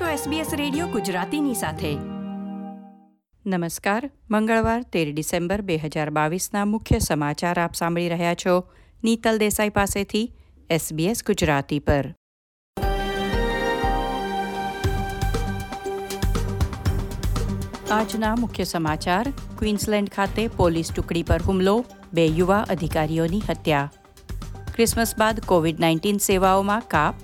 છો SBS radio ગુજરાતીની સાથે. નમસ્કાર, મંગળવાર, તેર ડિસેમ્બર બે હજાર બાવીસના મુખ્ય સમાચાર આપ સાંભળી રહ્યા છો નીતલ દેસાઈ પાસેથી SBS ગુજરાતી પર. આજના મુખ્ય સમાચાર, ક્વીન્સલેન્ડ ખાતે પોલીસ ટુકડી પર હુમલો, બે યુવા અધિકારીઓની હત્યા. ક્રિસમસ બાદ કોવિડ નાઇન્ટીન સેવાઓમાં કાપ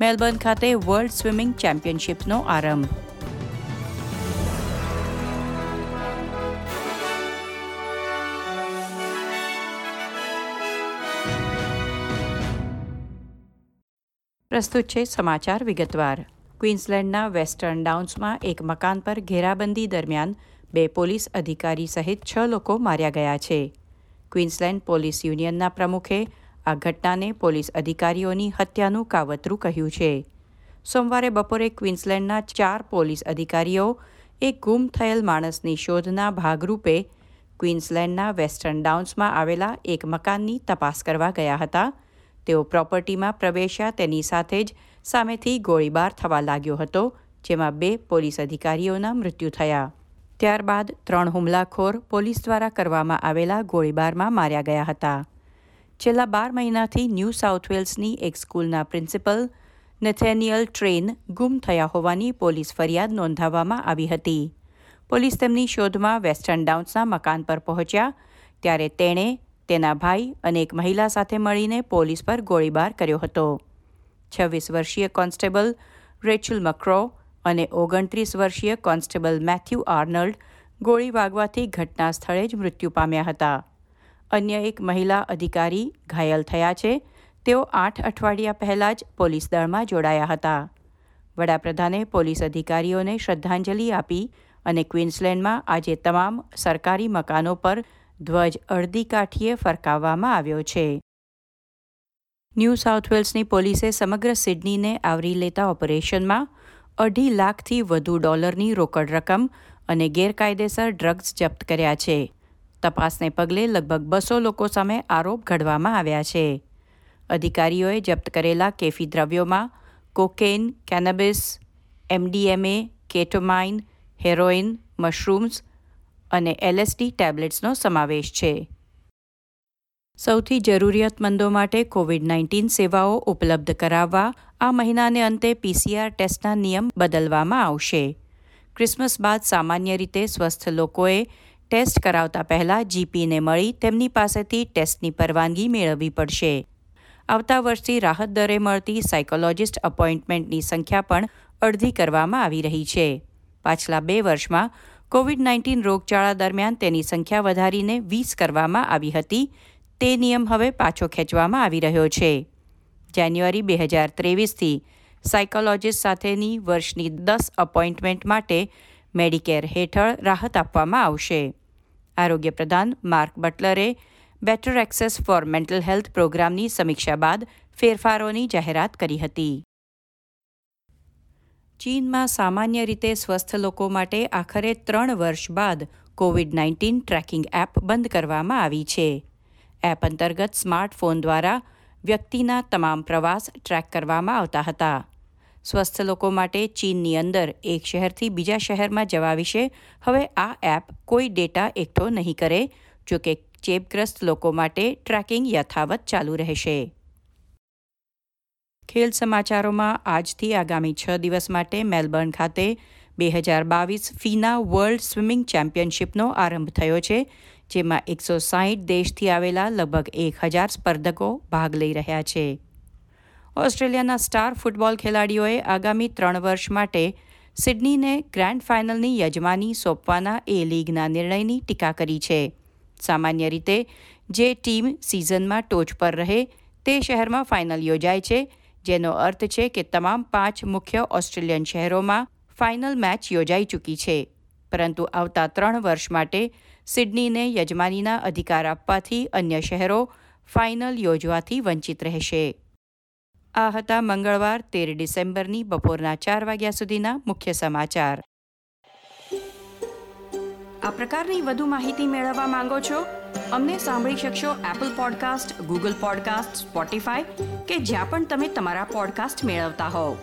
મેલબર્ન ખાતે વર્લ્ડ સ્વિમિંગ ચેમ્પિયનશિપનો આરંભ. પ્રસ્તુત છે સમાચાર વિગતવાર. ક્વીન્સલેન્ડના વેસ્ટર્ન ડાઉન્સમાં એક મકાન પર ઘેરાબંધી દરમિયાન બે પોલીસ અધિકારી સહિત છ લોકો માર્યા ગયા છે. ક્વીન્સલેન્ડ પોલીસ યુનિયનના પ્રમુખે આ ઘટનાને પોલીસ અધિકારીઓની હત્યાનું કાવતરું કહ્યું છે. સોમવારે બપોરે ક્વિન્સલેન્ડના ચાર પોલીસ અધિકારીઓ એક ગુમ થયેલ માણસની શોધના ભાગરૂપે ક્વિન્સલેન્ડના વેસ્ટર્ન ડાઉન્સમાં આવેલા એક મકાનની તપાસ કરવા ગયા હતા. તેઓ પ્રોપર્ટીમાં પ્રવેશ્યા તેની સાથે જ સામેથી ગોળીબાર થવા લાગ્યો હતો, જેમાં બે પોલીસ અધિકારીઓના મૃત્યુ થયા. ત્યારબાદ ત્રણ હુમલાખોર પોલીસ દ્વારા કરવામાં આવેલા ગોળીબારમાં માર્યા ગયા હતા. છેલ્લા બાર મહિનાથી ન્યૂ સાઉથ વેલ્સની એક સ્કૂલના પ્રિન્સિપલ નેથેનિયલ ટ્રેન ગુમ થયા હોવાની પોલીસ ફરિયાદ નોંધાવવામાં આવી હતી. પોલીસ તેમની શોધમાં વેસ્ટર્ન ડાઉન્સના મકાન પર પહોંચ્યા, ત્યારે તેણે તેના ભાઈ અને એક મહિલા સાથે મળીને પોલીસ પર ગોળીબાર કર્યો હતો. છવ્વીસ વર્ષીય કોન્સ્ટેબલ રેચલ મક્રો અને ઓગણત્રીસ વર્ષીય કોન્સ્ટેબલ મેથ્યુ આર્નલ્ડ ગોળી વાગવાથી ઘટના સ્થળે જ મૃત્યુ પામ્યા હતા. અન્ય એક મહિલા અધિકારી ઘાયલ થયા છે. તેઓ આઠ અઠવાડિયા પહેલાં જ પોલીસ દળમાં જોડાયા હતા. વડાપ્રધાને પોલીસ અધિકારીઓને શ્રદ્ધાંજલિ આપી અને ક્વીન્સલેન્ડમાં આજે તમામ સરકારી મકાનો પર ધ્વજ અડધી કાઠીએ ફરકાવવામાં આવ્યો છે. ન્યૂ સાઉથ વેલ્સની પોલીસે સમગ્ર સિડનીને આવરી લેતા ઓપરેશનમાં અઢી લાખથી વધુ ડોલરની રોકડ રકમ અને ગેરકાયદેસર ડ્રગ્સ જપ્ત કર્યા છે. તપાસને પગલે લગભગ બસો લોકો સામે આરોપ ઘડવામાં આવ્યા છે. અધિકારીઓએ જપ્ત કરેલા કેફી દ્રવ્યોમાં cocaine cannabis, MDMA, ketamine, heroin, mushrooms અને એલએસડી ટેબ્લેટ્સનો સમાવેશ છે. સૌથી જરૂરિયાતમંદો માટે કોવિડ નાઇન્ટીન સેવાઓ ઉપલબ્ધ કરાવવા આ મહિનાને અંતે પીસીઆર ટેસ્ટના નિયમ બદલવામાં આવશે. ક્રિસમસ બાદ સામાન્ય રીતે સ્વસ્થ લોકોએ ટેસ્ટ કરાવતા પહેલા જીપીને મળી તેમની પાસેથી ટેસ્ટની પરવાનગી મેળવવી પડશે. આવતા વર્ષથી રાહત દરે મળતી સાયકોલોજિસ્ટ અપોઇન્ટમેન્ટની સંખ્યા પણ અડધી કરવામાં આવી રહી છે. પાછલા બે વર્ષમાં કોવિડ નાઇન્ટીન રોગચાળા દરમિયાન તેની સંખ્યા વધારીને વીસ કરવામાં આવી હતી. તે નિયમ હવે પાછો ખેંચવામાં આવી રહ્યો છે. જાન્યુઆરી બે હજાર ત્રેવીસથી સાયકોલોજીસ્ટ સાથેની વર્ષની દસ અપોઇન્ટમેન્ટ માટે મેડિકેર હેઠળ રાહત આપવામાં આવશે. આરોગ્ય પ્રધાન Mark બટલરે better access for mental health પ્રોગ્રામની સમીક્ષા બાદ ફેરફારોની જાહેરાત કરી હતી. ચીનમાં સામાન્ય રીતે સ્વસ્થ લોકો માટે આખરે ત્રણ વર્ષ બાદ કોવિડ નાઇન્ટીન ટ્રેકિંગ એપ બંધ કરવામાં આવી છે. એપ અંતર્ગત સ્માર્ટફોન દ્વારા વ્યક્તિના તમામ પ્રવાસ ટ્રેક કરવામાં આવતા હતા. સ્વસ્થ લોકો માટે ચીનની અંદર એક શહેરથી બીજા શહેરમાં જવા વિશે હવે આ એપ કોઈ ડેટા એકઠો નહીં કરે, જોકે ચેપગ્રસ્ત લોકો માટે ટ્રેકિંગ યથાવત ચાલુ રહેશે. ખેલ સમાચારોમાં આજથી આગામી છ દિવસ માટે મેલબર્ન ખાતે બે હજાર બાવીસ ફીના વર્લ્ડ સ્વિમિંગ ચેમ્પિયનશિપનો આરંભ થયો છે, જેમાં એકસો સાહીઠ દેશથી આવેલા લગભગ એક હજાર સ્પર્ધકો ભાગ લઈ રહ્યા છે. ઓસ્ટ્રેલિયાના સ્ટાર ફૂટબોલ ખેલાડીઓએ આગામી ત્રણ વર્ષ માટે સિડનીને ગ્રાન્ડ ફાઇનલની યજમાની સોંપવાના એ લીગના નિર્ણયની ટીકા કરી છે. સામાન્ય રીતે જે ટીમ સિઝનમાં ટોચ પર રહે તે શહેરમાં ફાઇનલ યોજાય છે, જેનો અર્થ છે કે તમામ પાંચ મુખ્ય ઓસ્ટ્રેલિયન શહેરોમાં ફાઇનલ મેચ યોજાઈ ચૂકી છે. પરંતુ આવતા ત્રણ વર્ષ માટે સિડનીને યજમાનીના અધિકાર આપવાથી અન્ય શહેરો ફાઇનલ યોજવાથી વંચિત રહેશે. આ હતા મંગળવાર, તેર ડિસેમ્બરની બપોરના ચાર વાગ્યા સુધીના મુખ્ય સમાચાર. આ પ્રકારની વધુ માહિતી મેળવવા માંગો છો? અમને સાંભળી શકશો Apple podcast Google podcast Spotify કે જ્યાં પણ તમે તમારા પોડકાસ્ટ મેળવતા હોવ.